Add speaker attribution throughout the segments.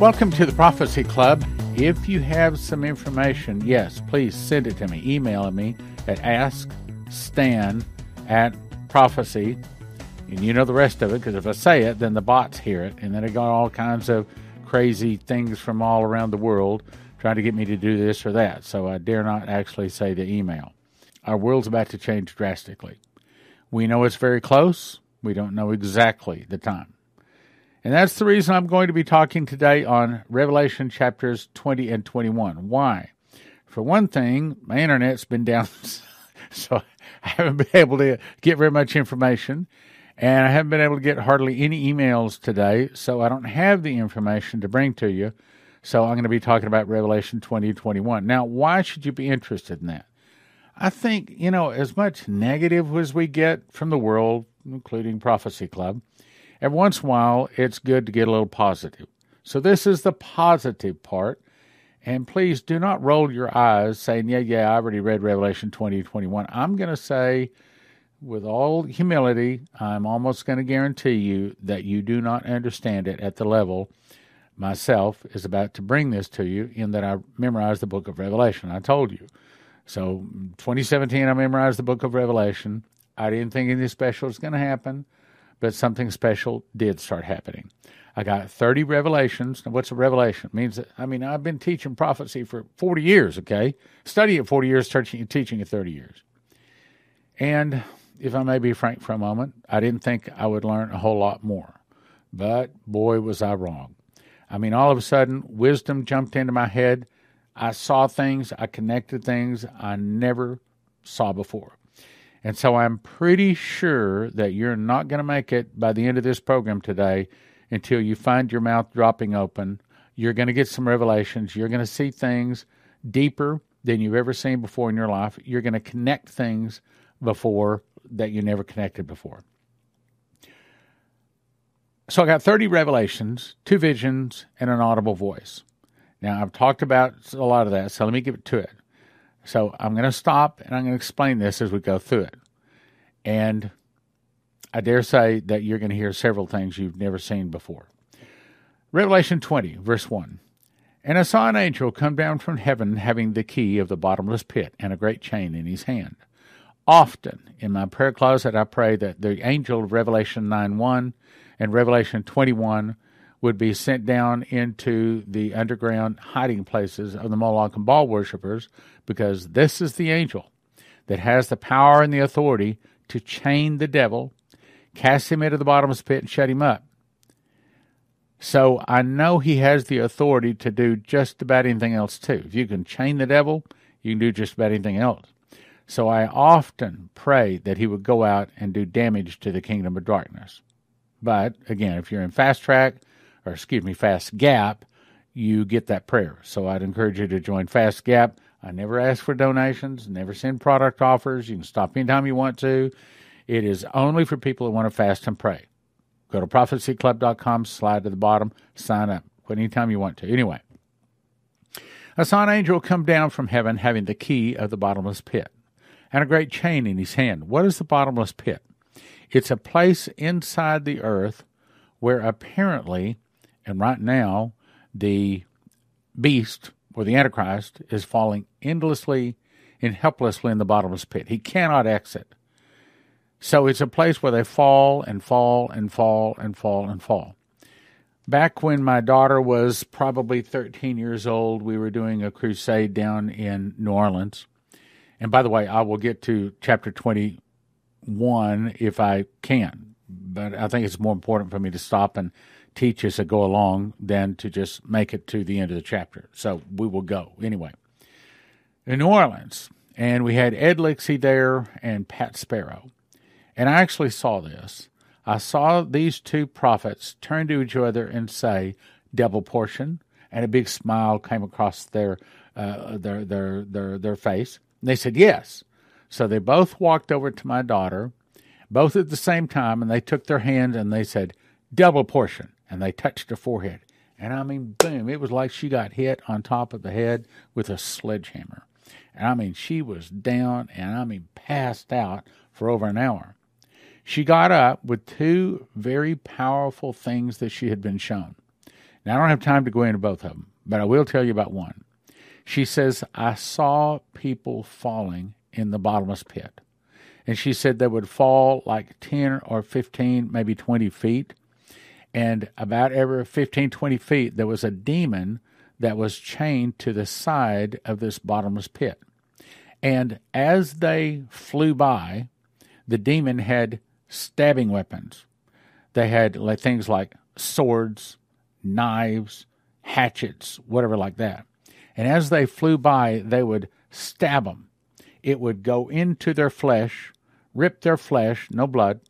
Speaker 1: Welcome to the Prophecy Club. If you have some information, yes, please send it to me. Email me at askstan at prophecy. And you know the rest of it because if I say it, then the bots hear it. And then it got all kinds of crazy things from all around the world trying to get me to do this or that. So I dare not actually say the email. Our world's about to change drastically. We know it's very close. We don't know exactly the time. And that's the reason I'm going to be talking today on Revelation chapters 20 and 21. Why? For one thing, my internet's been down, so I haven't been able to get very much information. And I haven't been able to get hardly any emails today, so I don't have the information to bring to you. So I'm going to be talking about Revelation 20 and 21. Now, why should you be interested in that? I think, you know, as much negative as we get from the world, including Prophecy Club, every once in a while it's good to get a little positive. So this is the positive part. And please do not roll your eyes saying, yeah, yeah, I already read Revelation 20 21. I'm going to say, with all humility, I'm almost going to guarantee you that you do not understand it at the level myself is about to bring this to you in that I memorized the book of Revelation. I told you. So 2017, I memorized the book of Revelation. I didn't think anything special was going to happen, but something special did start happening. I got 30 revelations. Now, what's a revelation? It means that, I mean, I've been teaching prophecy for 40 years, okay? Study it 40 years, teaching, teaching it 30 years. And if I may be frank for a moment, I didn't think I would learn a whole lot more. But boy, was I wrong. I mean, all of a sudden, wisdom jumped into my head. I saw things, I connected things I never saw before. And so I'm pretty sure that you're not going to make it by the end of this program today until you find your mouth dropping open. You're going to get some revelations. You're going to see things deeper than you've ever seen before in your life. You're going to connect things before that you never connected before. So I got 30 revelations, two visions, and an audible voice. Now, I've talked about a lot of that, so let me get to it. So I'm going to stop and I'm going to explain this as we go through it. And I dare say that you're going to hear several things you've never seen before. Revelation 20, verse 1. And I saw an angel come down from heaven having the key of the bottomless pit and a great chain in his hand. Often in my prayer closet, I pray that the angel of Revelation 9 1 and Revelation 21 would be sent down into the underground hiding places of the Moloch and Baal worshippers because this is the angel that has the power and the authority to chain the devil, cast him into the bottomless pit, and shut him up. So I know he has the authority to do just about anything else too. If you can chain the devil, you can do just about anything else. So I often pray that he would go out and do damage to the kingdom of darkness. But again, if you're in fast track, or excuse me, fast gap, you get that prayer. So I'd encourage you to join Fast Gap. I never ask for donations, never send product offers. You can stop anytime you want to. It is only for people who want to fast and pray. Go to prophecyclub.com, slide to the bottom, sign up anytime you want to. Anyway, I saw an angel come down from heaven having the key of the bottomless pit and a great chain in his hand. What is the bottomless pit? It's a place inside the earth where apparently, and right now, the beast or the Antichrist is falling endlessly and helplessly in the bottomless pit. He cannot exit. So it's a place where they fall and fall and fall and fall and fall. Back when my daughter was probably 13 years old, we were doing a crusade down in New Orleans. And by the way, I will get to chapter 21 if I can. But I think it's more important for me to stop and teach as I go along than to just make it to the end of the chapter. So we will go anyway. In New Orleans, and we had Ed Lixie there and Pat Sparrow. And I actually saw this. I saw these two prophets turn to each other and say, "Double portion," and a big smile came across their uh, their their their their face. And they said, "Yes." So they both walked over to my daughter, both at the same time, and they took their hands and they said, double portion. And they touched her forehead. And I mean, boom, it was like she got hit on top of the head with a sledgehammer. And I mean, she was down and I mean, passed out for over an hour. She got up with two very powerful things that she had been shown. Now, I don't have time to go into both of them, but I will tell you about one. She says, I saw people falling in the bottomless pit. And she said they would fall like 10 or 15, maybe 20 feet. And about every 15, 20 feet, there was a demon that was chained to the side of this bottomless pit. And as they flew by, the demon had stabbing weapons. They had like things like swords, knives, hatchets, whatever like that. And as they flew by, they would stab them. It would go into their flesh, rip their flesh, no blood.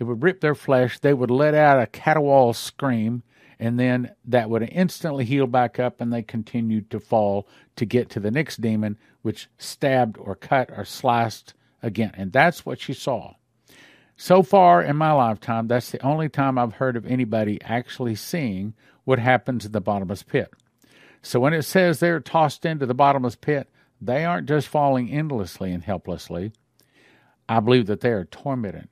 Speaker 1: It would rip their flesh. They would let out a caterwaul scream, and then that would instantly heal back up, and they continued to fall to get to the next demon, which stabbed or cut or sliced again. And that's what she saw. So far in my lifetime, that's the only time I've heard of anybody actually seeing what happens in the bottomless pit. So when it says they're tossed into the bottomless pit, they aren't just falling endlessly and helplessly. I believe that they are tormented.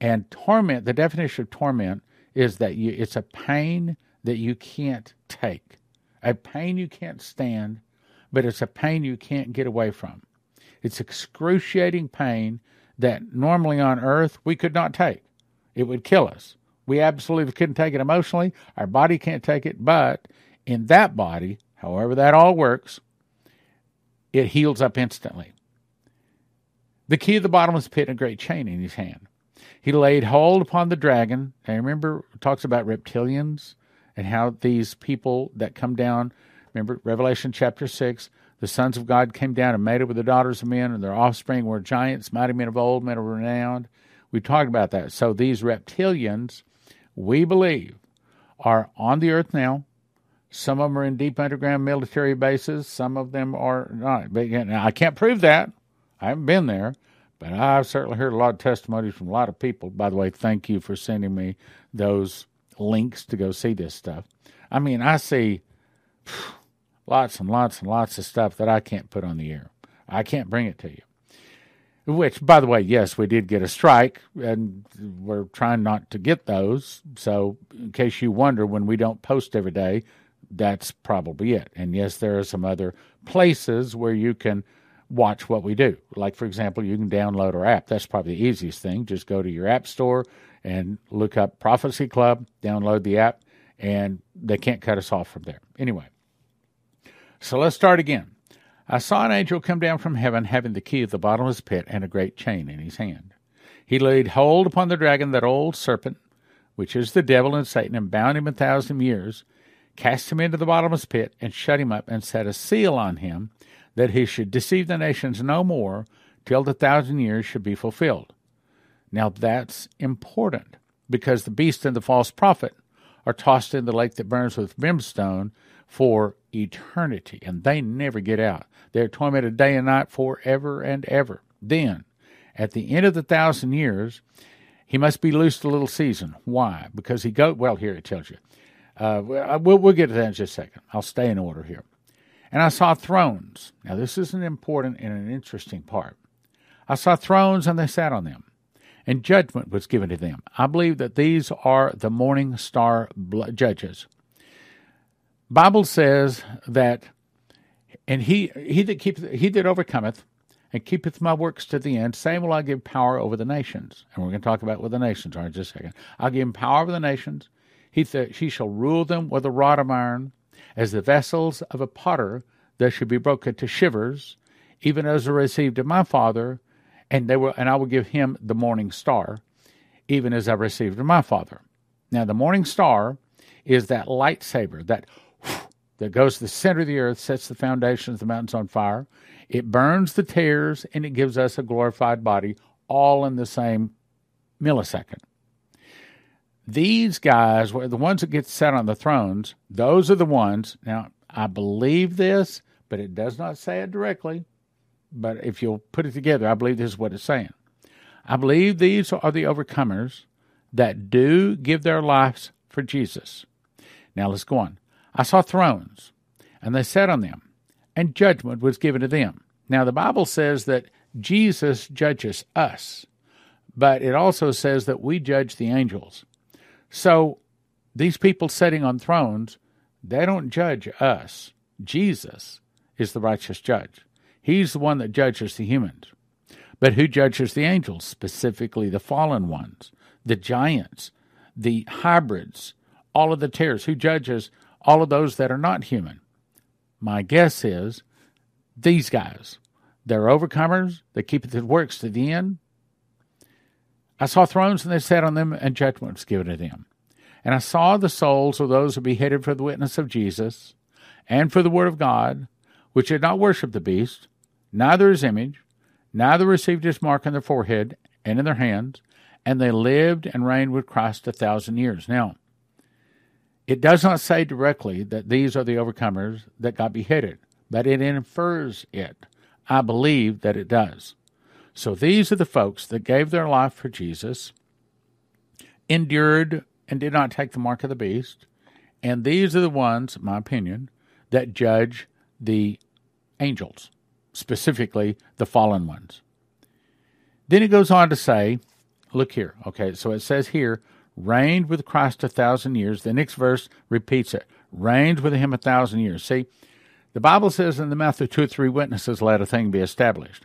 Speaker 1: And torment, the definition of torment is that you, it's a pain that you can't take, a pain you can't stand, but it's a pain you can't get away from. It's excruciating pain that normally on earth we could not take. It would kill us. We absolutely couldn't take it emotionally. Our body can't take it, but in that body, however that all works, it heals up instantly. The key of the bottomless pit and a great chain in his hand. He laid hold upon the dragon. And remember, talks about reptilians and how these people that come down. Remember Revelation chapter six. The sons of God came down and made mated with the daughters of men, and their offspring were giants, mighty men of old, men of renown. We talked about that. So these reptilians, we believe, are on the earth now. Some of them are in deep underground military bases. Some of them are not. But again, I can't prove that. I haven't been there, but I've certainly heard a lot of testimonies from a lot of people. By the way, thank you for sending me those links to go see this stuff. I mean, I see lots and lots and lots of stuff that I can't put on the air. I can't bring it to you. Which, by the way, yes, we did get a strike, and we're trying not to get those. So, in case you wonder, when we don't post every day, that's probably it. And yes, there are some other places where you can watch what we do. Like, for example, you can download our app. That's probably the easiest thing. Just go to your app store and look up Prophecy Club, download the app, and they can't cut us off from there. Anyway, so let's start again. I saw an angel come down from heaven having the key of the bottomless pit and a great chain in his hand. He laid hold upon the dragon, that old serpent, which is the devil and Satan, and bound him a thousand years cast him into the bottomless pit, and shut him up, and set a seal on him, that he should deceive the nations no more till the thousand years should be fulfilled. Now that's important, because the beast and the false prophet are tossed in the lake that burns with brimstone for eternity, and they never get out. They're tormented day and night forever and ever. Then, at the end of the thousand years, he must be loosed a little season. Why? Because he go well. Here it tells you uh, we'll, we'll get to that in just a second. I'll stay in order here. And I saw thrones. Now, this is an important and an interesting part. I saw thrones, and they sat on them, and judgment was given to them. I believe that these are the morning star judges. Bible says that, and he he that keepeth he that overcometh and keepeth my works to the end, same will I give power over the nations. And we're going to talk about what the nations are in just a second. I'll give him power over the nations, he said, She shall rule them with a rod of iron, as the vessels of a potter that should be broken to shivers, even as I received of my father, and they and I will give him the morning star, even as I received of my father. Now the morning star is that lightsaber that that goes to the center of the earth, sets the foundations of the mountains on fire. It burns the tares and it gives us a glorified body, all in the same millisecond. These guys, were the ones that get set on the thrones, those are the ones. Now, I believe this, but it does not say it directly. But if you'll put it together, I believe this is what it's saying. I believe these are the overcomers that do give their lives for Jesus. Now let's go on. I saw thrones, and they sat on them, and judgment was given to them. Now the Bible says that Jesus judges us, but it also says that we judge the angels. So these people sitting on thrones They don't judge us. Jesus is the righteous judge. He's the one that judges the humans. But who judges the angels, specifically the fallen ones, the giants, the hybrids, all of the tares? Who judges all of those that are not human? My guess is these guys. They're overcomers. They keep the works to the end. I saw thrones and they sat on them, and judgment was given to them. And I saw the souls of those who beheaded for the witness of Jesus and for the word of God, which had not worshipped the beast, neither his image, neither received his mark on their forehead and in their hands, and they lived and reigned with Christ a thousand years. Now, it does not say directly that these are the overcomers that got beheaded, but it infers it. I believe that it does. So these are the folks that gave their life for Jesus, endured and did not take the mark of the beast, and these are the ones, my opinion, that judge the angels, specifically the fallen ones. Then it goes on to say, look here, okay, so it says here, reigned with Christ a thousand years. The next verse repeats it, reigned with him a thousand years. See, the Bible says in the mouth of two or three witnesses, let a thing be established.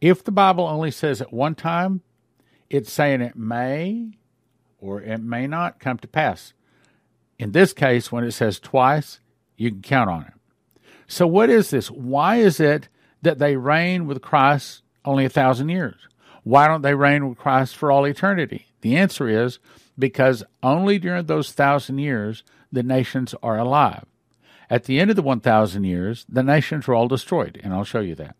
Speaker 1: If the Bible only says it one time, it's saying it may or it may not come to pass. In this case, when it says twice, you can count on it. So, what is this? Why is it that they reign with Christ only a thousand years? Why don't they reign with Christ for all eternity? The answer is because only during those thousand years the nations are alive. At the end of the 1,000 years, the nations were all destroyed, and I'll show you that.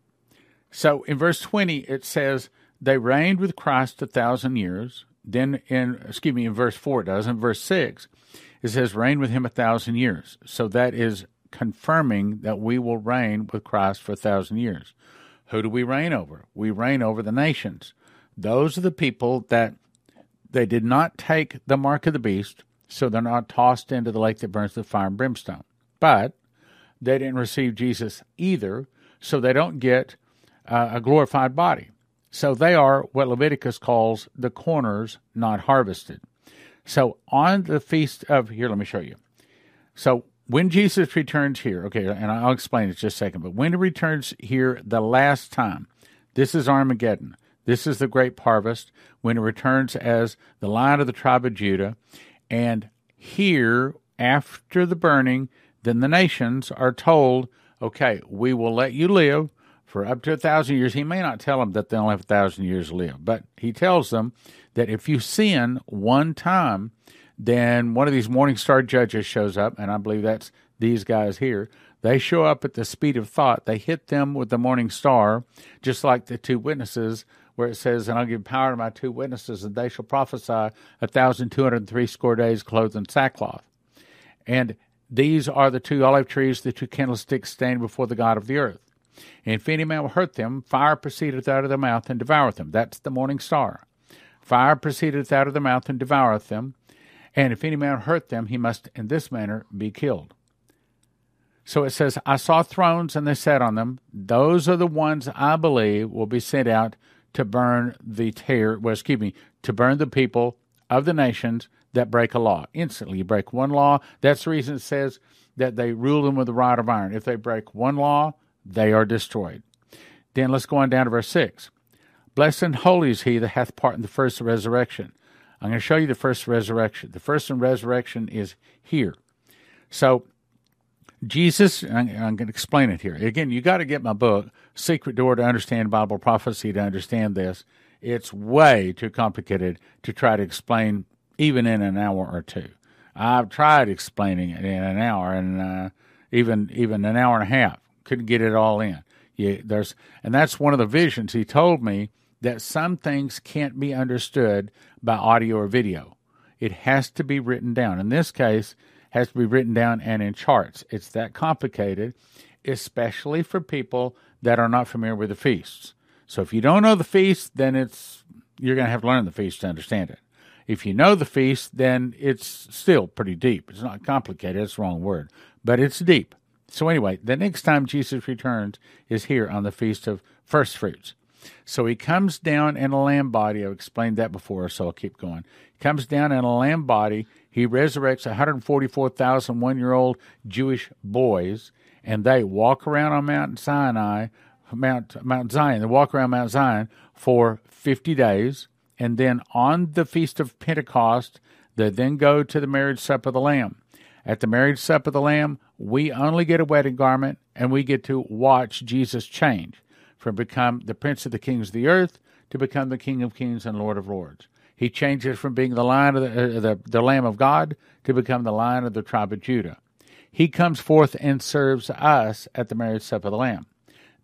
Speaker 1: So in verse 20, it says, They reigned with Christ a thousand years. Then in, excuse me, in verse 4 it does. In verse 6, it says, Reign with him a thousand years. So that is confirming that we will reign with Christ for a thousand years. Who do we reign over? We reign over the nations. Those are the people that they did not take the mark of the beast, so they're not tossed into the lake that burns with fire and brimstone. But they didn't receive Jesus either, so they don't get uh, a glorified body. So they are what Leviticus calls the corners not harvested. So on the feast of here, let me show you. So when Jesus returns here, okay, and I'll explain it just a second, but when he returns here the last time, this is Armageddon. This is the great harvest when he returns as the lion of the tribe of Judah. And here, after the burning, then the nations are told, okay, we will let you live for up to a thousand years. He may not tell them that they only have a thousand years to live, but he tells them that if you sin one time, then one of these morning star judges shows up, and I believe that's these guys here. They show up at the speed of thought. They hit them with the morning star, just like the two witnesses, where it says, And I'll give power to my two witnesses, and they shall prophesy a thousand two hundred and three score days clothed in sackcloth. And these are the two olive trees, the two candlesticks standing before the God of the earth. And if any man will hurt them, fire proceedeth out of their mouth and devoureth them. That's the morning star. Fire proceedeth out of their mouth and devoureth them. And if any man hurt them, he must in this manner be killed. So it says, I saw thrones and they sat on them. Those are the ones I believe will be sent out to burn the tare, well, excuse me, to burn the people of the nations that break a law. Instantly, you break one law. That's the reason it says that they rule them with a rod of iron. If they break one law, they are destroyed. Then let's go on down to verse 6. Blessed and holy is he that hath part in the first resurrection. I'm going to show you the first resurrection. The first resurrection is here. So, Jesus, I'm going to explain it here. Again, you got to get my book, Secret Door to Understand Bible Prophecy, to understand this. It's way too complicated to try to explain even in an hour or two. I've tried explaining it in an hour and uh, even even an hour and a half. Couldn't get it all in. Yeah, there's and that's one of the visions he told me that some things can't be understood by audio or video. It has to be written down. In this case, has to be written down and in charts. It's that complicated, especially for people that are not familiar with the feasts. So if you don't know the feast, then it's you're going to have to learn the feast to understand it. If you know the feast, then it's still pretty deep. It's not complicated, it's the wrong word, but it's deep. So, anyway, the next time Jesus returns is here on the Feast of First Fruits. So he comes down in a lamb body. I've explained that before, so I'll keep going. He comes down in a lamb body. He resurrects 144,000 one year old Jewish boys, and they walk around on Mount Sinai, Mount, Mount Zion. They walk around Mount Zion for 50 days, and then on the Feast of Pentecost, they then go to the marriage supper of the Lamb. At the marriage supper of the Lamb, we only get a wedding garment and we get to watch Jesus change from become the Prince of the Kings of the earth to become the King of Kings and Lord of Lords. He changes from being the Lion of the, uh, the, the Lamb of God to become the Lion of the tribe of Judah. He comes forth and serves us at the marriage supper of the Lamb.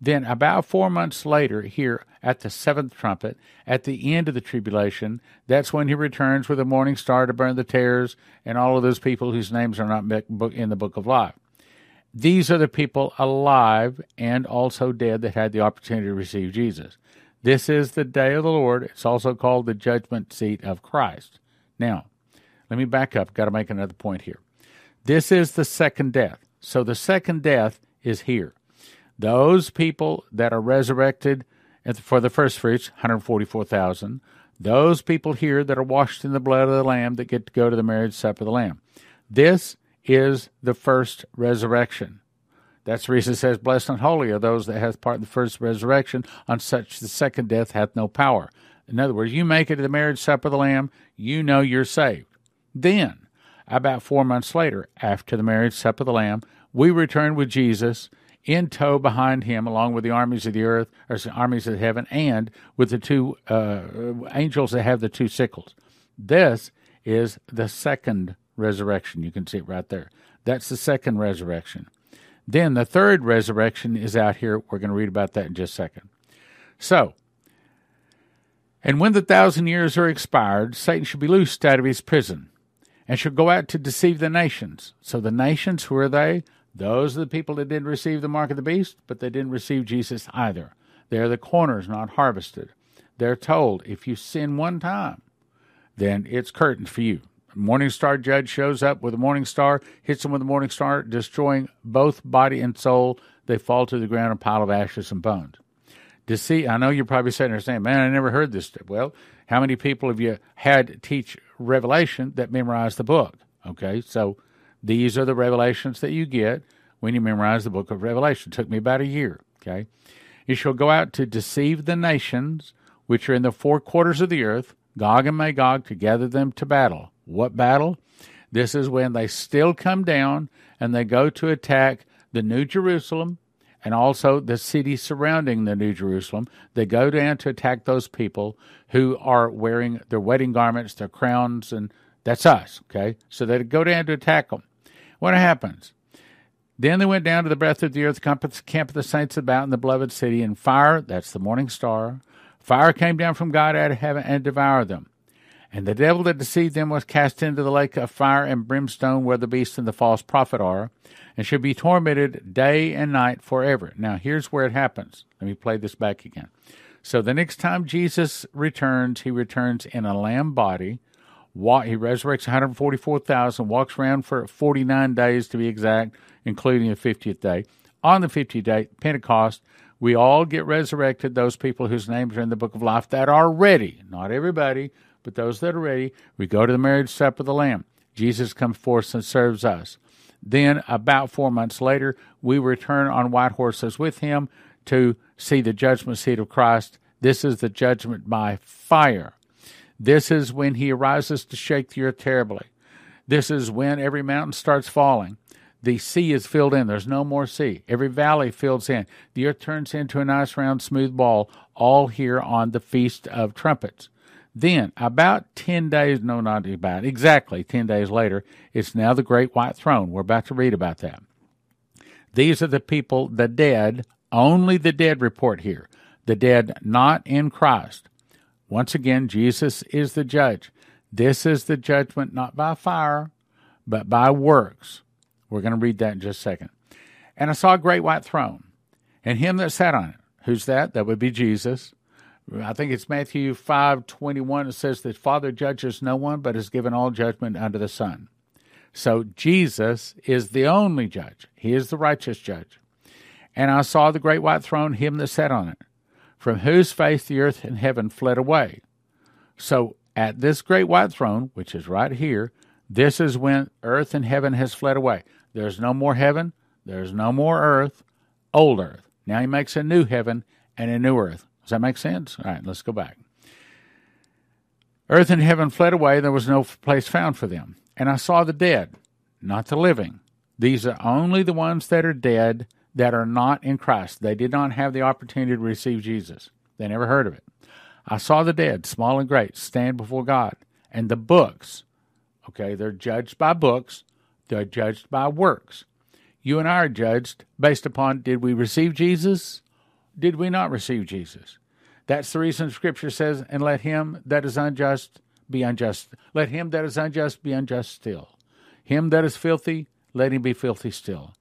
Speaker 1: Then, about four months later, here at the seventh trumpet, at the end of the tribulation, that's when he returns with a morning star to burn the tares and all of those people whose names are not in the book of life. These are the people alive and also dead that had the opportunity to receive Jesus. This is the day of the Lord. It's also called the judgment seat of Christ. Now, let me back up. Got to make another point here. This is the second death. So the second death is here. Those people that are resurrected for the first fruits, 144,000. Those people here that are washed in the blood of the Lamb that get to go to the marriage supper of the Lamb. This is the first resurrection. That's the reason it says, Blessed and holy are those that hath part in the first resurrection, on such the second death hath no power. In other words, you make it to the marriage supper of the Lamb, you know you're saved. Then, about four months later, after the marriage supper of the Lamb, we return with Jesus in tow behind him, along with the armies of the earth, or the armies of heaven, and with the two uh, angels that have the two sickles. This is the second resurrection. You can see it right there. That's the second resurrection. Then the third resurrection is out here. We're going to read about that in just a second. So, and when the thousand years are expired, Satan shall be loosed out of his prison and shall go out to deceive the nations. So the nations, who are they? Those are the people that didn't receive the mark of the beast, but they didn't receive Jesus either. They're the corners not harvested. They're told if you sin one time, then it's curtains for you. Morning Star Judge shows up with a Morning Star, hits him with a Morning Star, destroying both body and soul. They fall to the ground, a pile of ashes and bones. See, I know you're probably sitting there saying, "Man, I never heard this." Well, how many people have you had teach Revelation that memorize the book? Okay, so these are the revelations that you get when you memorize the book of Revelation. It took me about a year. Okay, you shall go out to deceive the nations which are in the four quarters of the earth, Gog and Magog, to gather them to battle. What battle? This is when they still come down and they go to attack the New Jerusalem and also the city surrounding the New Jerusalem. They go down to attack those people who are wearing their wedding garments, their crowns, and that's us, okay? So they go down to attack them. What happens? Then they went down to the breadth of the earth, camp of the saints about in the beloved city, and fire, that's the morning star, fire came down from God out of heaven and devoured them. And the devil that deceived them was cast into the lake of fire and brimstone where the beast and the false prophet are, and should be tormented day and night forever. Now, here's where it happens. Let me play this back again. So, the next time Jesus returns, he returns in a lamb body. He resurrects 144,000, walks around for 49 days to be exact, including the 50th day. On the 50th day, Pentecost, we all get resurrected, those people whose names are in the book of life that are ready. Not everybody, but those that are ready, we go to the marriage supper of the Lamb. Jesus comes forth and serves us. Then, about four months later, we return on white horses with him to see the judgment seat of Christ. This is the judgment by fire. This is when he arises to shake the earth terribly. This is when every mountain starts falling. The sea is filled in. There's no more sea. Every valley fills in. The earth turns into a nice round smooth ball, all here on the Feast of Trumpets. Then, about 10 days, no, not about, exactly 10 days later, it's now the great white throne. We're about to read about that. These are the people, the dead, only the dead report here. The dead not in Christ. Once again, Jesus is the judge. This is the judgment not by fire, but by works. We're going to read that in just a second. And I saw a great white throne, and him that sat on it. Who's that? That would be Jesus. I think it's Matthew five twenty one. It says that Father judges no one, but has given all judgment unto the Son. So Jesus is the only judge. He is the righteous judge. And I saw the great white throne, him that sat on it, from whose face the earth and heaven fled away. So at this great white throne, which is right here, This is when earth and heaven has fled away. There's no more heaven, there's no more earth, old earth. Now he makes a new heaven and a new earth. Does that make sense? All right, let's go back. Earth and heaven fled away, there was no place found for them. And I saw the dead, not the living. These are only the ones that are dead that are not in Christ. They did not have the opportunity to receive Jesus. They never heard of it. I saw the dead, small and great, stand before God. And the books, okay, they're judged by books, they're judged by works. You and I are judged based upon did we receive Jesus? Did we not receive Jesus? That's the reason Scripture says, and let him that is unjust be unjust. Let him that is unjust be unjust still. Him that is filthy, let him be filthy still.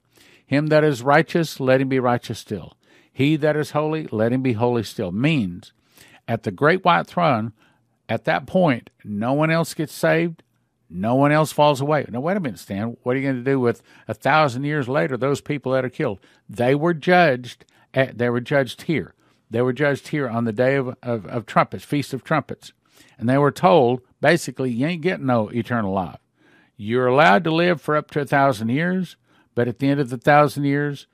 Speaker 1: Him that is righteous, let him be righteous still. He that is holy, let him be holy still. Means at the great white throne, at that point, no one else gets saved, no one else falls away. Now, wait a minute, Stan. What are you going to do with a thousand years later, those people that are killed? They were judged. At, they were judged here. They were judged here on the day of, of, of trumpets, Feast of Trumpets. And they were told, basically, you ain't getting no eternal life. You're allowed to live for up to a thousand years, but at the end of the thousand years,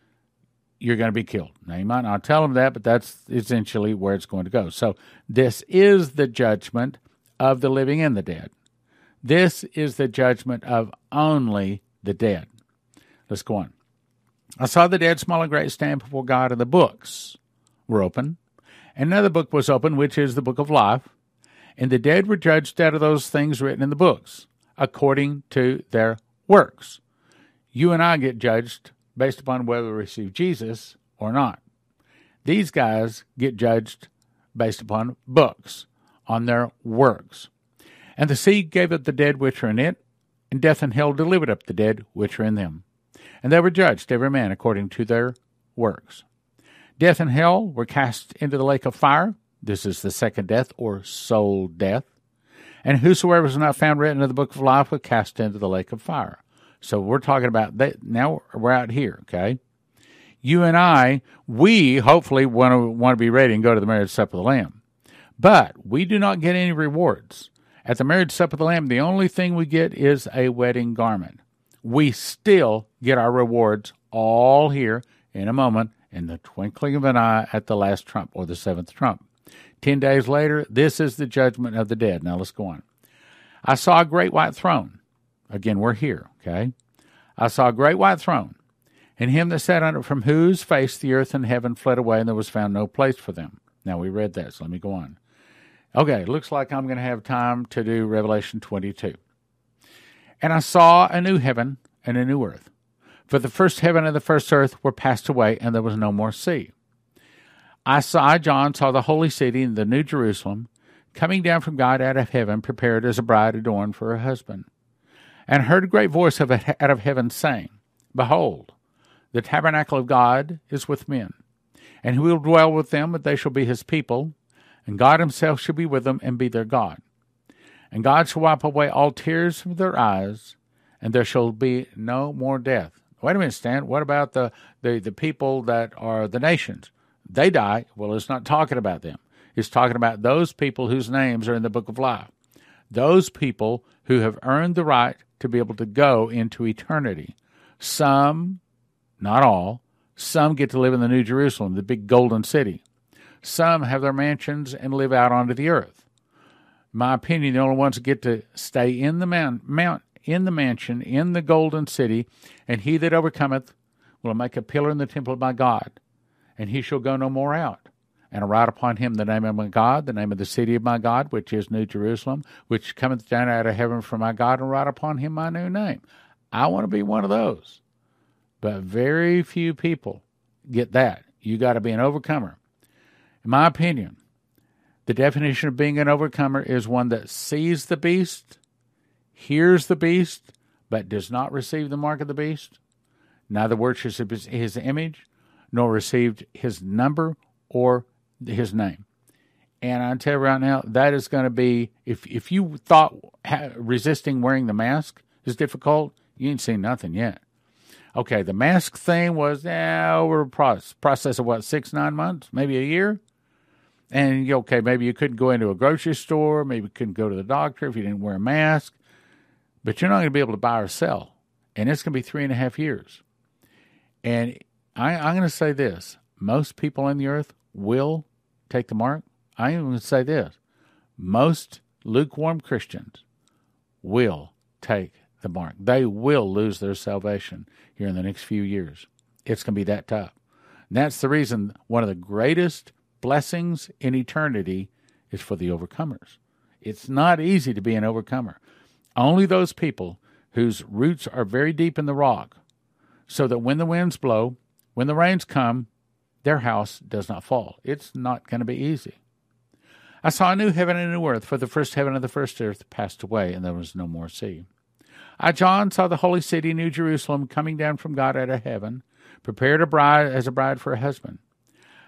Speaker 1: you're going to be killed. Now, you might not tell them that, but that's essentially where it's going to go. So, this is the judgment of the living and the dead. This is the judgment of only the dead. Let's go on. I saw the dead, small and great, stand before God, and the books were open. Another book was open, which is the book of life. And the dead were judged out of those things written in the books, according to their works. You and I get judged based upon whether we receive Jesus or not. These guys get judged based upon books, on their works. And the sea gave up the dead which are in it, and death and hell delivered up the dead which are in them. And they were judged, every man according to their works. Death and hell were cast into the lake of fire. This is the second death, or soul death. And whosoever was not found written in the book of life was cast into the lake of fire. So we're talking about that. Now we're out here, okay? You and I, we hopefully want to want to be ready and go to the marriage supper of the Lamb, but we do not get any rewards at the marriage supper of the Lamb. The only thing we get is a wedding garment. We still get our rewards all here in a moment in the twinkling of an eye at the last trump or the seventh trump. Ten days later, this is the judgment of the dead. Now let's go on. I saw a great white throne. Again, we're here, okay? I saw a great white throne, and him that sat on it, from whose face the earth and heaven fled away, and there was found no place for them. Now we read that, so let me go on. Okay, looks like I'm going to have time to do Revelation 22. And I saw a new heaven and a new earth. For the first heaven and the first earth were passed away, and there was no more sea. I saw, John saw the holy city, the new Jerusalem, coming down from God out of heaven, prepared as a bride adorned for her husband. And heard a great voice of, out of heaven saying, Behold, the tabernacle of God is with men, and he will dwell with them, and they shall be his people, and God himself shall be with them and be their God. And God shall wipe away all tears from their eyes, and there shall be no more death Wait a minute, Stan. What about the, the, the people that are the nations? They die. Well, it's not talking about them. It's talking about those people whose names are in the book of life. Those people who have earned the right to be able to go into eternity. Some, not all, some get to live in the New Jerusalem, the big golden city. Some have their mansions and live out onto the earth. My opinion, the only ones that get to stay in the mount, mount in the mansion, in the golden city, and he that overcometh will make a pillar in the temple of my God, and he shall go no more out. And I write upon him the name of my God, the name of the city of my God, which is New Jerusalem, which cometh down out of heaven from my God, and write upon him my new name. I want to be one of those. But very few people get that. You got to be an overcomer. In my opinion, the definition of being an overcomer is one that sees the beast hears the beast, but does not receive the mark of the beast, neither worships his image, nor received his number or his name. And I tell you right now, that is going to be if if you thought resisting wearing the mask is difficult, you ain't seen nothing yet. Okay, the mask thing was eh, over a process of what six nine months, maybe a year. And okay, maybe you couldn't go into a grocery store, maybe you couldn't go to the doctor if you didn't wear a mask. but you're not going to be able to buy or sell. And it's going to be three and a half years. And I, I'm going to say this most people on the earth will take the mark. I am going to say this most lukewarm Christians will take the mark. They will lose their salvation here in the next few years. It's going to be that tough. And that's the reason one of the greatest blessings in eternity is for the overcomers. It's not easy to be an overcomer. Only those people whose roots are very deep in the rock, so that when the winds blow, when the rains come, their house does not fall. It's not going to be easy. I saw a new heaven and a new earth, for the first heaven and the first earth passed away, and there was no more sea. I, John, saw the holy city, New Jerusalem, coming down from God out of heaven, prepared a bride as a bride for a husband.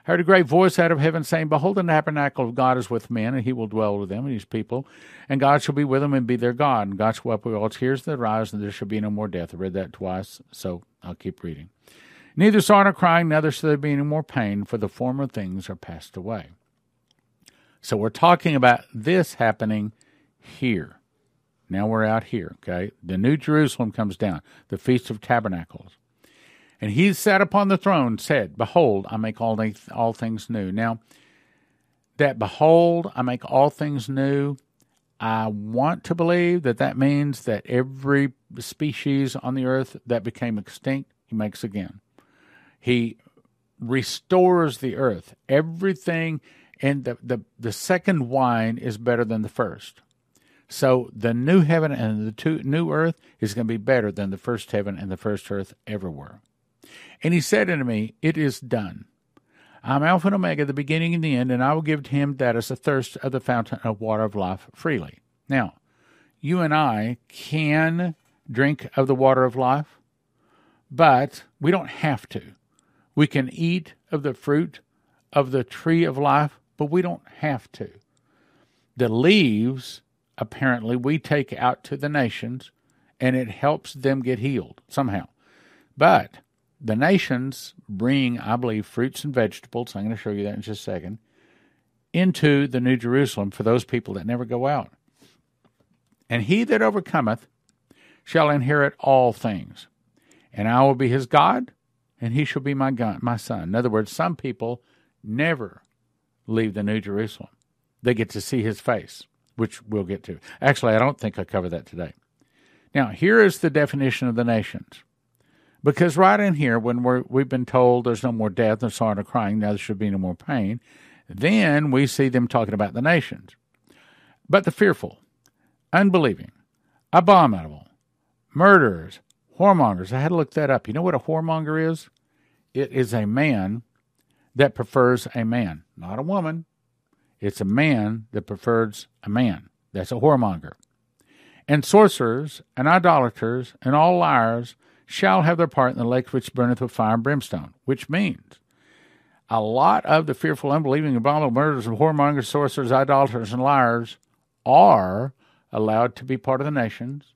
Speaker 1: I heard a great voice out of heaven saying, Behold, the tabernacle of God is with men, and he will dwell with them and his people, and God shall be with them and be their God, and God shall wipe away all tears that rise, and there shall be no more death. I read that twice, so I'll keep reading. Neither sorrow nor crying, neither shall there be any more pain, for the former things are passed away. So we're talking about this happening here. Now we're out here, okay? The New Jerusalem comes down, the Feast of Tabernacles. And he sat upon the throne, said, Behold, I make all, th- all things new. Now, that behold, I make all things new, I want to believe that that means that every species on the earth that became extinct, he makes again. He restores the earth. Everything and the, the, the second wine is better than the first. So the new heaven and the two, new earth is going to be better than the first heaven and the first earth ever were. And he said unto me, It is done. I'm Alpha and Omega, the beginning and the end, and I will give to him that is thirst of the fountain of water of life freely. Now, you and I can drink of the water of life, but we don't have to. We can eat of the fruit of the tree of life, but we don't have to. The leaves, apparently, we take out to the nations and it helps them get healed somehow. But the nations bring, I believe, fruits and vegetables. I'm going to show you that in just a second into the New Jerusalem for those people that never go out. And he that overcometh shall inherit all things, and I will be his God, and he shall be my God, my son. In other words, some people never leave the New Jerusalem. They get to see his face, which we'll get to. Actually, I don't think I cover that today. Now, here is the definition of the nations. Because right in here, when we're, we've been told there's no more death, no sorrow, no crying, now there should be no more pain, then we see them talking about the nations. But the fearful, unbelieving, abominable, murderers, whoremongers. I had to look that up. You know what a whoremonger is? It is a man that prefers a man, not a woman. It's a man that prefers a man. That's a whoremonger. And sorcerers and idolaters and all liars shall have their part in the lake which burneth with fire and brimstone, which means a lot of the fearful, unbelieving, abominable murderers and whoremongers, sorcerers, idolaters, and liars are allowed to be part of the nations.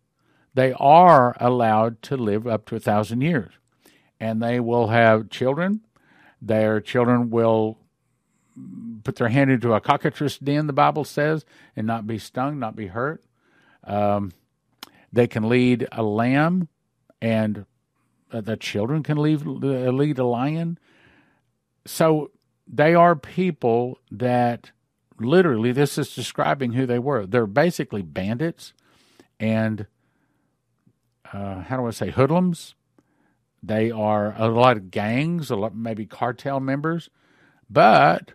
Speaker 1: They are allowed to live up to a thousand years. And they will have children. Their children will put their hand into a cockatrice den, the Bible says, and not be stung, not be hurt. Um, they can lead a lamb and the children can leave, uh, lead a lion. So they are people that literally, this is describing who they were. They're basically bandits and, uh, how do I say, hoodlums. They are a lot of gangs, a lot, maybe cartel members, but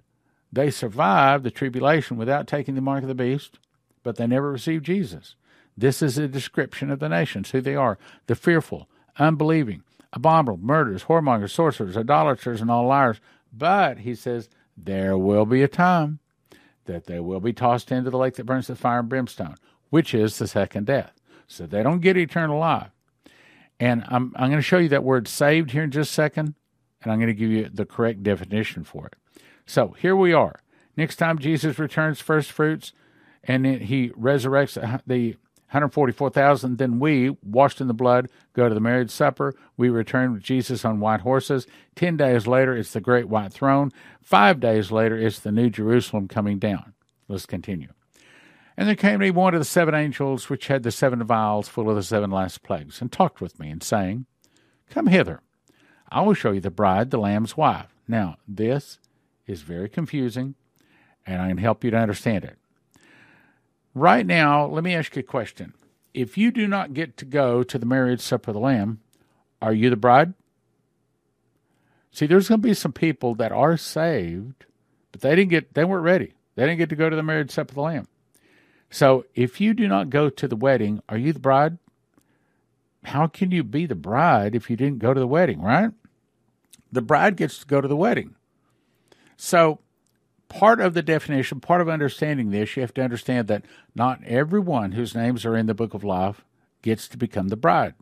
Speaker 1: they survived the tribulation without taking the mark of the beast, but they never received Jesus. This is a description of the nations, who they are the fearful, unbelieving, abominable, murderers, whoremongers, sorcerers, idolaters, and all liars. But, he says, there will be a time that they will be tossed into the lake that burns with fire and brimstone, which is the second death. So they don't get eternal life. And I'm, I'm going to show you that word saved here in just a second, and I'm going to give you the correct definition for it. So here we are. Next time Jesus returns first fruits, and he resurrects the 144,000. Then we, washed in the blood, go to the marriage supper. We return with Jesus on white horses. Ten days later, it's the great white throne. Five days later, it's the new Jerusalem coming down. Let's continue. And there came to me one of the seven angels which had the seven vials full of the seven last plagues, and talked with me, and saying, Come hither, I will show you the bride, the Lamb's wife. Now, this is very confusing, and I can help you to understand it. Right now, let me ask you a question. If you do not get to go to the marriage supper of the Lamb, are you the bride? See, there's going to be some people that are saved, but they didn't get, they weren't ready. They didn't get to go to the marriage supper of the Lamb. So if you do not go to the wedding, are you the bride? How can you be the bride if you didn't go to the wedding, right? The bride gets to go to the wedding. So part of the definition, part of understanding this, you have to understand that not everyone whose names are in the book of life gets to become the bride.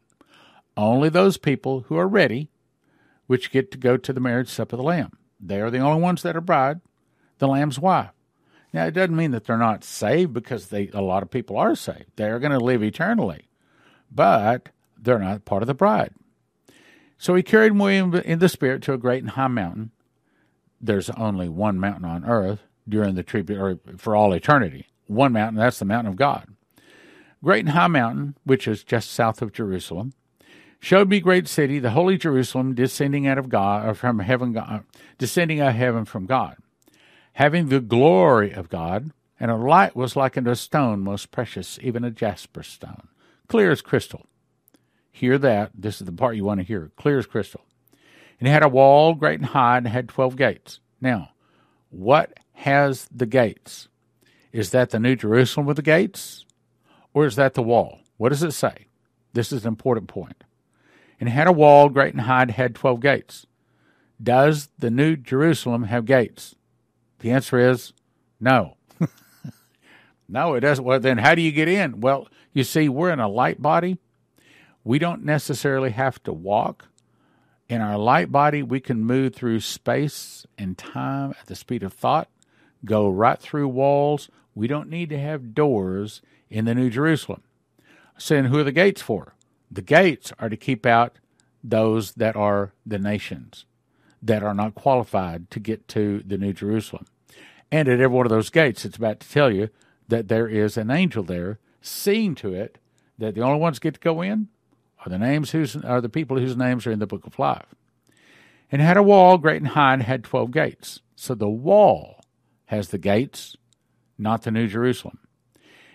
Speaker 1: Only those people who are ready, which get to go to the marriage supper of the Lamb. They are the only ones that are bride, the Lamb's wife. Now, it doesn't mean that they're not saved because they a lot of people are saved. They're going to live eternally, but they're not part of the bride. So he carried William in the spirit to a great and high mountain. There's only one mountain on earth during the tribute or for all eternity. One mountain, that's the mountain of God. Great and high mountain, which is just south of Jerusalem, showed me great city, the holy Jerusalem, descending out of God or from heaven, God, uh, descending out of heaven from God having the glory of God, and a light was like unto a stone most precious, even a jasper stone, clear as crystal. Hear that. This is the part you want to hear. Clear as crystal. And it had a wall great and high, and had twelve gates. Now, what has the gates? Is that the New Jerusalem with the gates? Or is that the wall? What does it say? This is an important point. And it had a wall great and high, and had twelve gates. Does the New Jerusalem have gates? The answer is no. no, it doesn't. Well, then how do you get in? Well, you see, we're in a light body. We don't necessarily have to walk. In our light body, we can move through space and time at the speed of thought, go right through walls. We don't need to have doors in the New Jerusalem. Saying, who are the gates for? The gates are to keep out those that are the nations that are not qualified to get to the New Jerusalem. And at every one of those gates, it's about to tell you that there is an angel there, seeing to it that the only ones get to go in are the names whose are the people whose names are in the book of life. And had a wall great and high and had twelve gates. So the wall has the gates, not the New Jerusalem.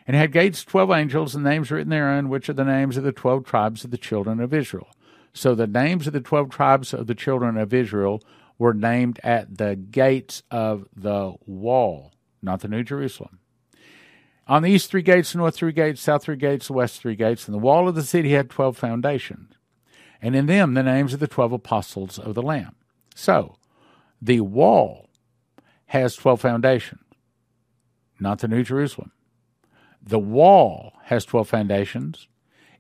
Speaker 1: And had gates twelve angels, and names written therein, which are the names of the twelve tribes of the children of Israel. So the names of the 12 tribes of the children of Israel were named at the gates of the wall, not the New Jerusalem. On the east three gates, north three gates, south three gates, west three gates, and the wall of the city had 12 foundations, and in them the names of the 12 apostles of the Lamb. So the wall has 12 foundations, not the New Jerusalem. The wall has 12 foundations,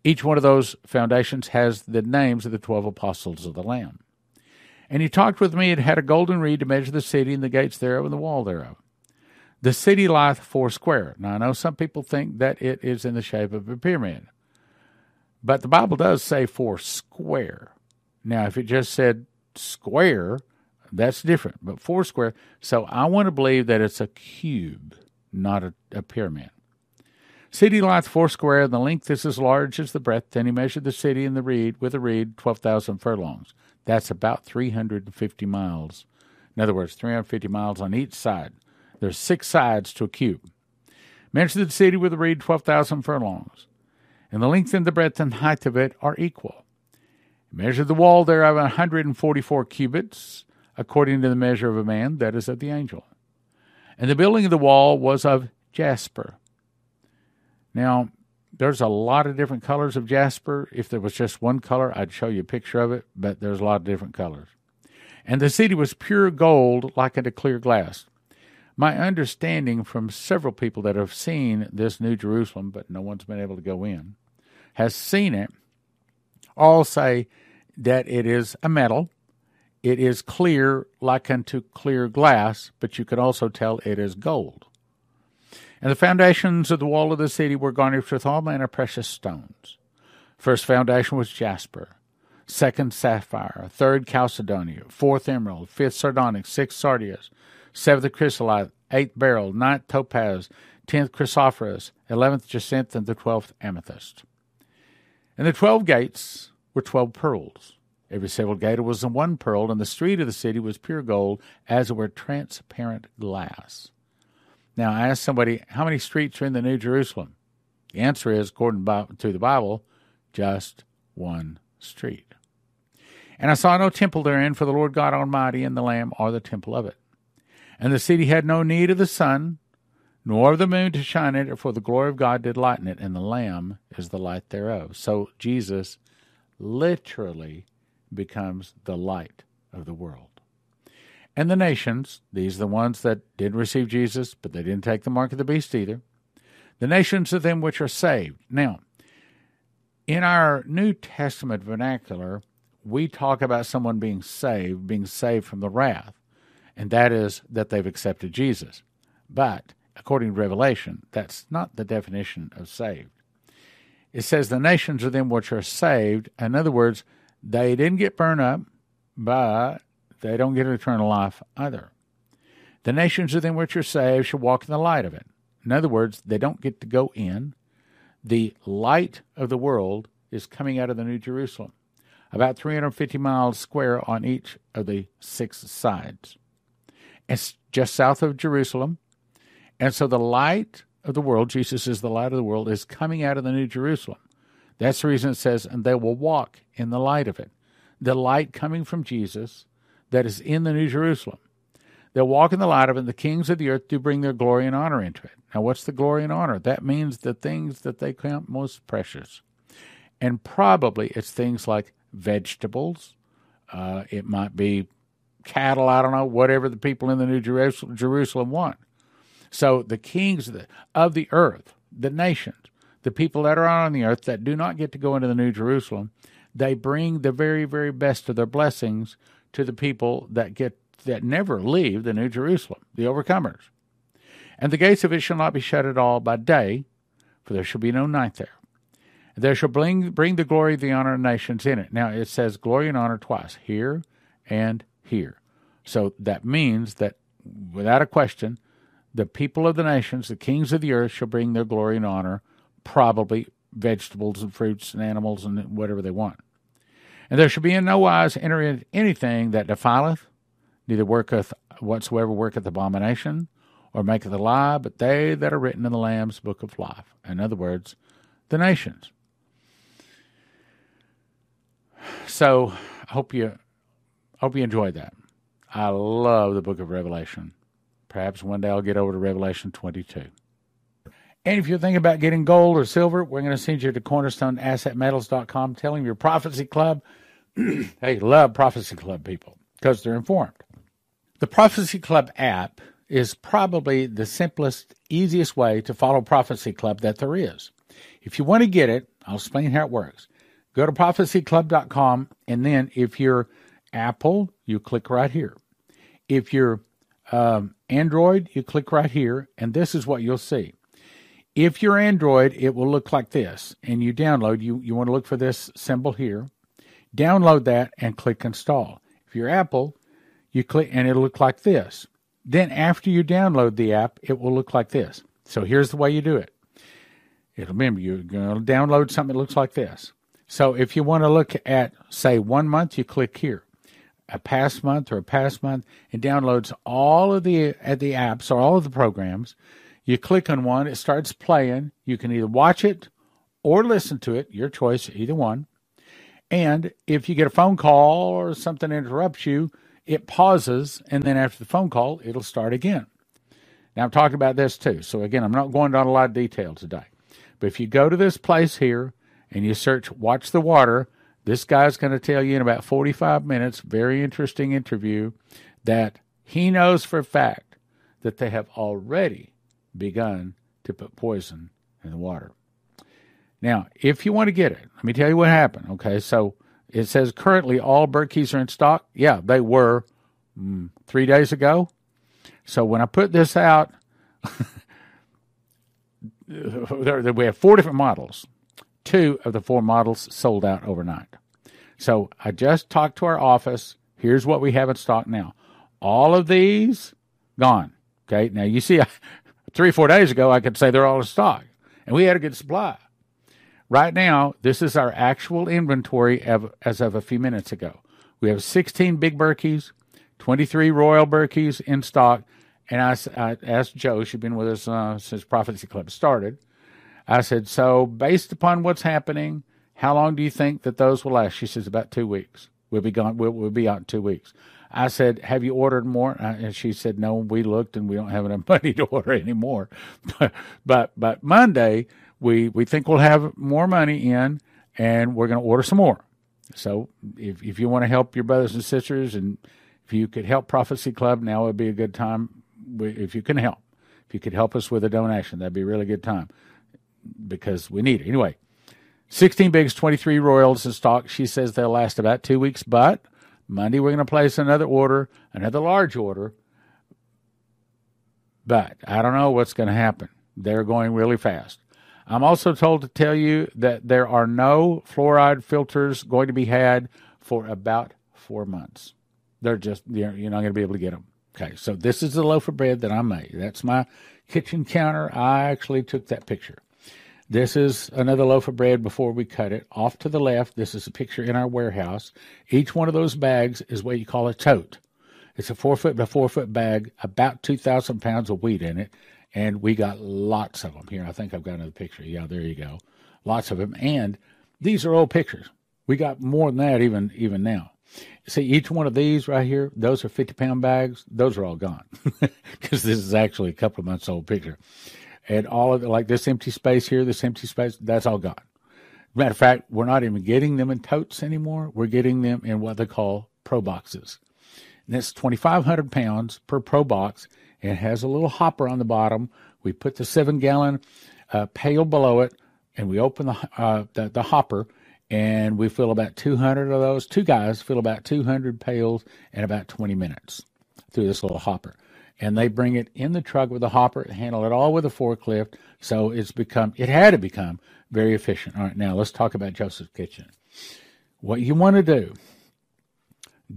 Speaker 1: each one of those foundations has the names of the 12 apostles of the Lamb. And he talked with me and had a golden reed to measure the city and the gates thereof and the wall thereof. The city lieth four square. Now, I know some people think that it is in the shape of a pyramid, but the Bible does say four square. Now, if it just said square, that's different, but four square. So I want to believe that it's a cube, not a, a pyramid. City lieth foursquare, and the length is as large as the breadth. And he measured the city in the reed with a reed twelve thousand furlongs. That's about three hundred and fifty miles. In other words, three hundred fifty miles on each side. There's six sides to a cube. Measure the city with a reed twelve thousand furlongs, and the length and the breadth and height of it are equal. Measure the wall thereof a hundred and forty four cubits, according to the measure of a man, that is of the angel. And the building of the wall was of jasper now, there's a lot of different colors of jasper. If there was just one color, I'd show you a picture of it, but there's a lot of different colors. And the city was pure gold like unto clear glass. My understanding from several people that have seen this New Jerusalem, but no one's been able to go in, has seen it, all say that it is a metal. It is clear like unto clear glass, but you can also tell it is gold. And the foundations of the wall of the city were garnished with all manner of precious stones. First foundation was jasper, second sapphire, third chalcedony, fourth emerald, fifth sardonyx, sixth sardius, seventh chrysolite, eighth beryl, ninth topaz, tenth chrysoprase, eleventh jacinth, and the twelfth amethyst. And the twelve gates were twelve pearls. Every several gate was in one pearl, and the street of the city was pure gold, as it were transparent glass. Now, I asked somebody, how many streets are in the New Jerusalem? The answer is, according to the Bible, just one street. And I saw no temple therein, for the Lord God Almighty and the Lamb are the temple of it. And the city had no need of the sun, nor of the moon to shine in it, for the glory of God did lighten it, and the Lamb is the light thereof. So Jesus literally becomes the light of the world. And the nations, these are the ones that did receive Jesus, but they didn't take the mark of the beast either. The nations of them which are saved. Now, in our New Testament vernacular, we talk about someone being saved, being saved from the wrath, and that is that they've accepted Jesus. But according to Revelation, that's not the definition of saved. It says the nations are them which are saved. In other words, they didn't get burned up, but they don't get eternal life either. The nations of them which are saved shall walk in the light of it. In other words, they don't get to go in. The light of the world is coming out of the New Jerusalem about 350 miles square on each of the six sides. It's just south of Jerusalem. And so the light of the world, Jesus is the light of the world, is coming out of the New Jerusalem. That's the reason it says, and they will walk in the light of it. The light coming from Jesus that is in the New Jerusalem. They'll walk in the light of it, and the kings of the earth do bring their glory and honor into it. Now, what's the glory and honor? That means the things that they count most precious. And probably it's things like vegetables. Uh, it might be cattle, I don't know, whatever the people in the New Jerusalem want. So the kings of the, of the earth, the nations, the people that are on the earth that do not get to go into the New Jerusalem, they bring the very, very best of their blessings to the people that get that never leave the New Jerusalem, the overcomers. And the gates of it shall not be shut at all by day, for there shall be no night there. There shall bring, bring the glory the honor of nations in it. Now it says glory and honor twice, here and here. So that means that without a question, the people of the nations, the kings of the earth, shall bring their glory and honor, probably vegetables and fruits and animals and whatever they want. And there shall be in no wise enter in anything that defileth, neither worketh whatsoever worketh abomination, or maketh a lie, but they that are written in the Lamb's book of life. In other words, the nations. So I hope you hope you enjoyed that. I love the book of Revelation. Perhaps one day I'll get over to Revelation 22. And if you're thinking about getting gold or silver, we're going to send you to cornerstoneassetmetals.com. Tell them your Prophecy Club. hey, love Prophecy Club people because they're informed. The Prophecy Club app is probably the simplest, easiest way to follow Prophecy Club that there is. If you want to get it, I'll explain how it works. Go to prophecyclub.com, and then if you're Apple, you click right here. If you're um, Android, you click right here, and this is what you'll see. If you're Android, it will look like this, and you download. You you want to look for this symbol here. Download that and click install. If you're Apple, you click and it'll look like this. Then after you download the app, it will look like this. So here's the way you do it. It'll remember you're going to download something that looks like this. So if you want to look at, say, one month, you click here, a past month or a past month, it downloads all of the at the apps or all of the programs. You click on one, it starts playing. You can either watch it or listen to it, your choice, either one. And if you get a phone call or something interrupts you, it pauses, and then after the phone call, it'll start again. Now, I'm talking about this too. So, again, I'm not going down a lot of detail today. But if you go to this place here, and you search Watch the Water, this guy's going to tell you in about 45 minutes, very interesting interview, that he knows for a fact that they have already begun to put poison in the water. Now, if you want to get it, let me tell you what happened. Okay, so it says currently all Berkeys are in stock. Yeah, they were mm, three days ago. So when I put this out, we have four different models two of the four models sold out overnight. So I just talked to our office. Here's what we have in stock now. All of these gone. Okay. Now you see, three, four days ago, I could say they're all in stock, and we had a good supply. Right now, this is our actual inventory as of a few minutes ago. We have 16 big Berkeys, 23 Royal Berkeys in stock, and I, I asked Joe, she's been with us uh, since Prophecy Club started. I said, so based upon what's happening, how long do you think that those will last? She says, about two weeks. We'll be gone. We'll, we'll be out in two weeks. I said, have you ordered more? Uh, and she said, no, we looked and we don't have enough money to order anymore. but, but Monday, we, we think we'll have more money in and we're going to order some more. So if, if you want to help your brothers and sisters and if you could help Prophecy Club, now would be a good time. If you can help, if you could help us with a donation, that'd be a really good time because we need it. Anyway, 16 bigs, 23 royals in stock. She says they'll last about two weeks, but Monday we're going to place another order, another large order. But I don't know what's going to happen. They're going really fast. I'm also told to tell you that there are no fluoride filters going to be had for about four months. They're just, you're, you're not going to be able to get them. Okay, so this is the loaf of bread that I made. That's my kitchen counter. I actually took that picture. This is another loaf of bread before we cut it. Off to the left, this is a picture in our warehouse. Each one of those bags is what you call a tote. It's a four foot by four foot bag, about 2,000 pounds of wheat in it. And we got lots of them here. I think I've got another picture. Yeah, there you go. Lots of them. And these are old pictures. We got more than that even, even now. See, each one of these right here, those are 50 pound bags. Those are all gone because this is actually a couple of months old picture and all of it, like this empty space here, this empty space, that's all gone. Matter of fact, we're not even getting them in totes anymore. We're getting them in what they call pro boxes. And it's 2,500 pounds per pro box. It has a little hopper on the bottom. We put the seven gallon uh, pail below it, and we open the, uh, the, the hopper, and we fill about 200 of those. Two guys fill about 200 pails in about 20 minutes through this little hopper and they bring it in the truck with a hopper, handle it all with a forklift. So it's become, it had to become very efficient. All right, now let's talk about Joseph's Kitchen. What you want to do,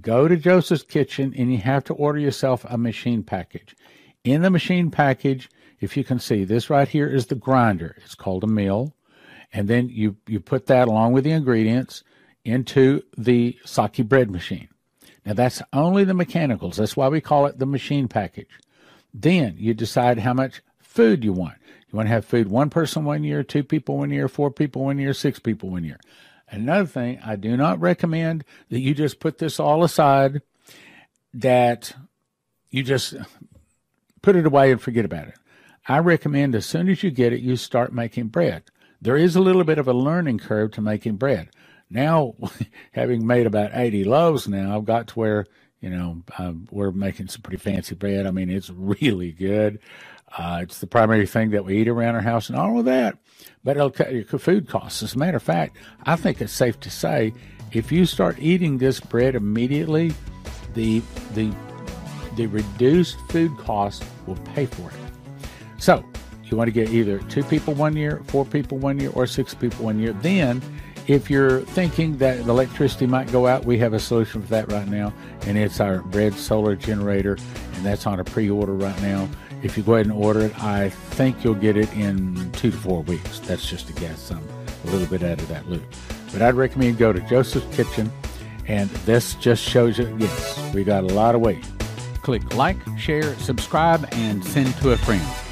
Speaker 1: go to Joseph's Kitchen and you have to order yourself a machine package. In the machine package, if you can see, this right here is the grinder. It's called a mill. And then you, you put that along with the ingredients into the sake bread machine. Now, that's only the mechanicals. That's why we call it the machine package. Then you decide how much food you want. You want to have food one person one year, two people one year, four people one year, six people one year. Another thing, I do not recommend that you just put this all aside, that you just put it away and forget about it. I recommend as soon as you get it, you start making bread. There is a little bit of a learning curve to making bread now having made about 80 loaves now i've got to where you know uh, we're making some pretty fancy bread. I mean it's really good. Uh, it's the primary thing that we eat around our house and all of that. But it'll cut your food costs. As a matter of fact i think it's safe to say if you start eating this bread immediately the the the reduced food cost will pay for it. So you want to get either two people one year four people one year or six people one year. Then if you're thinking that electricity might go out, we have a solution for that right now, and it's our bread solar generator, and that's on a pre-order right now. If you go ahead and order it, I think you'll get it in two to four weeks. That's just a guess. I'm a little bit out of that loop. But I'd recommend you go to Joseph's Kitchen, and this just shows you, yes, we got a lot of weight. Click like, share, subscribe, and send to a friend.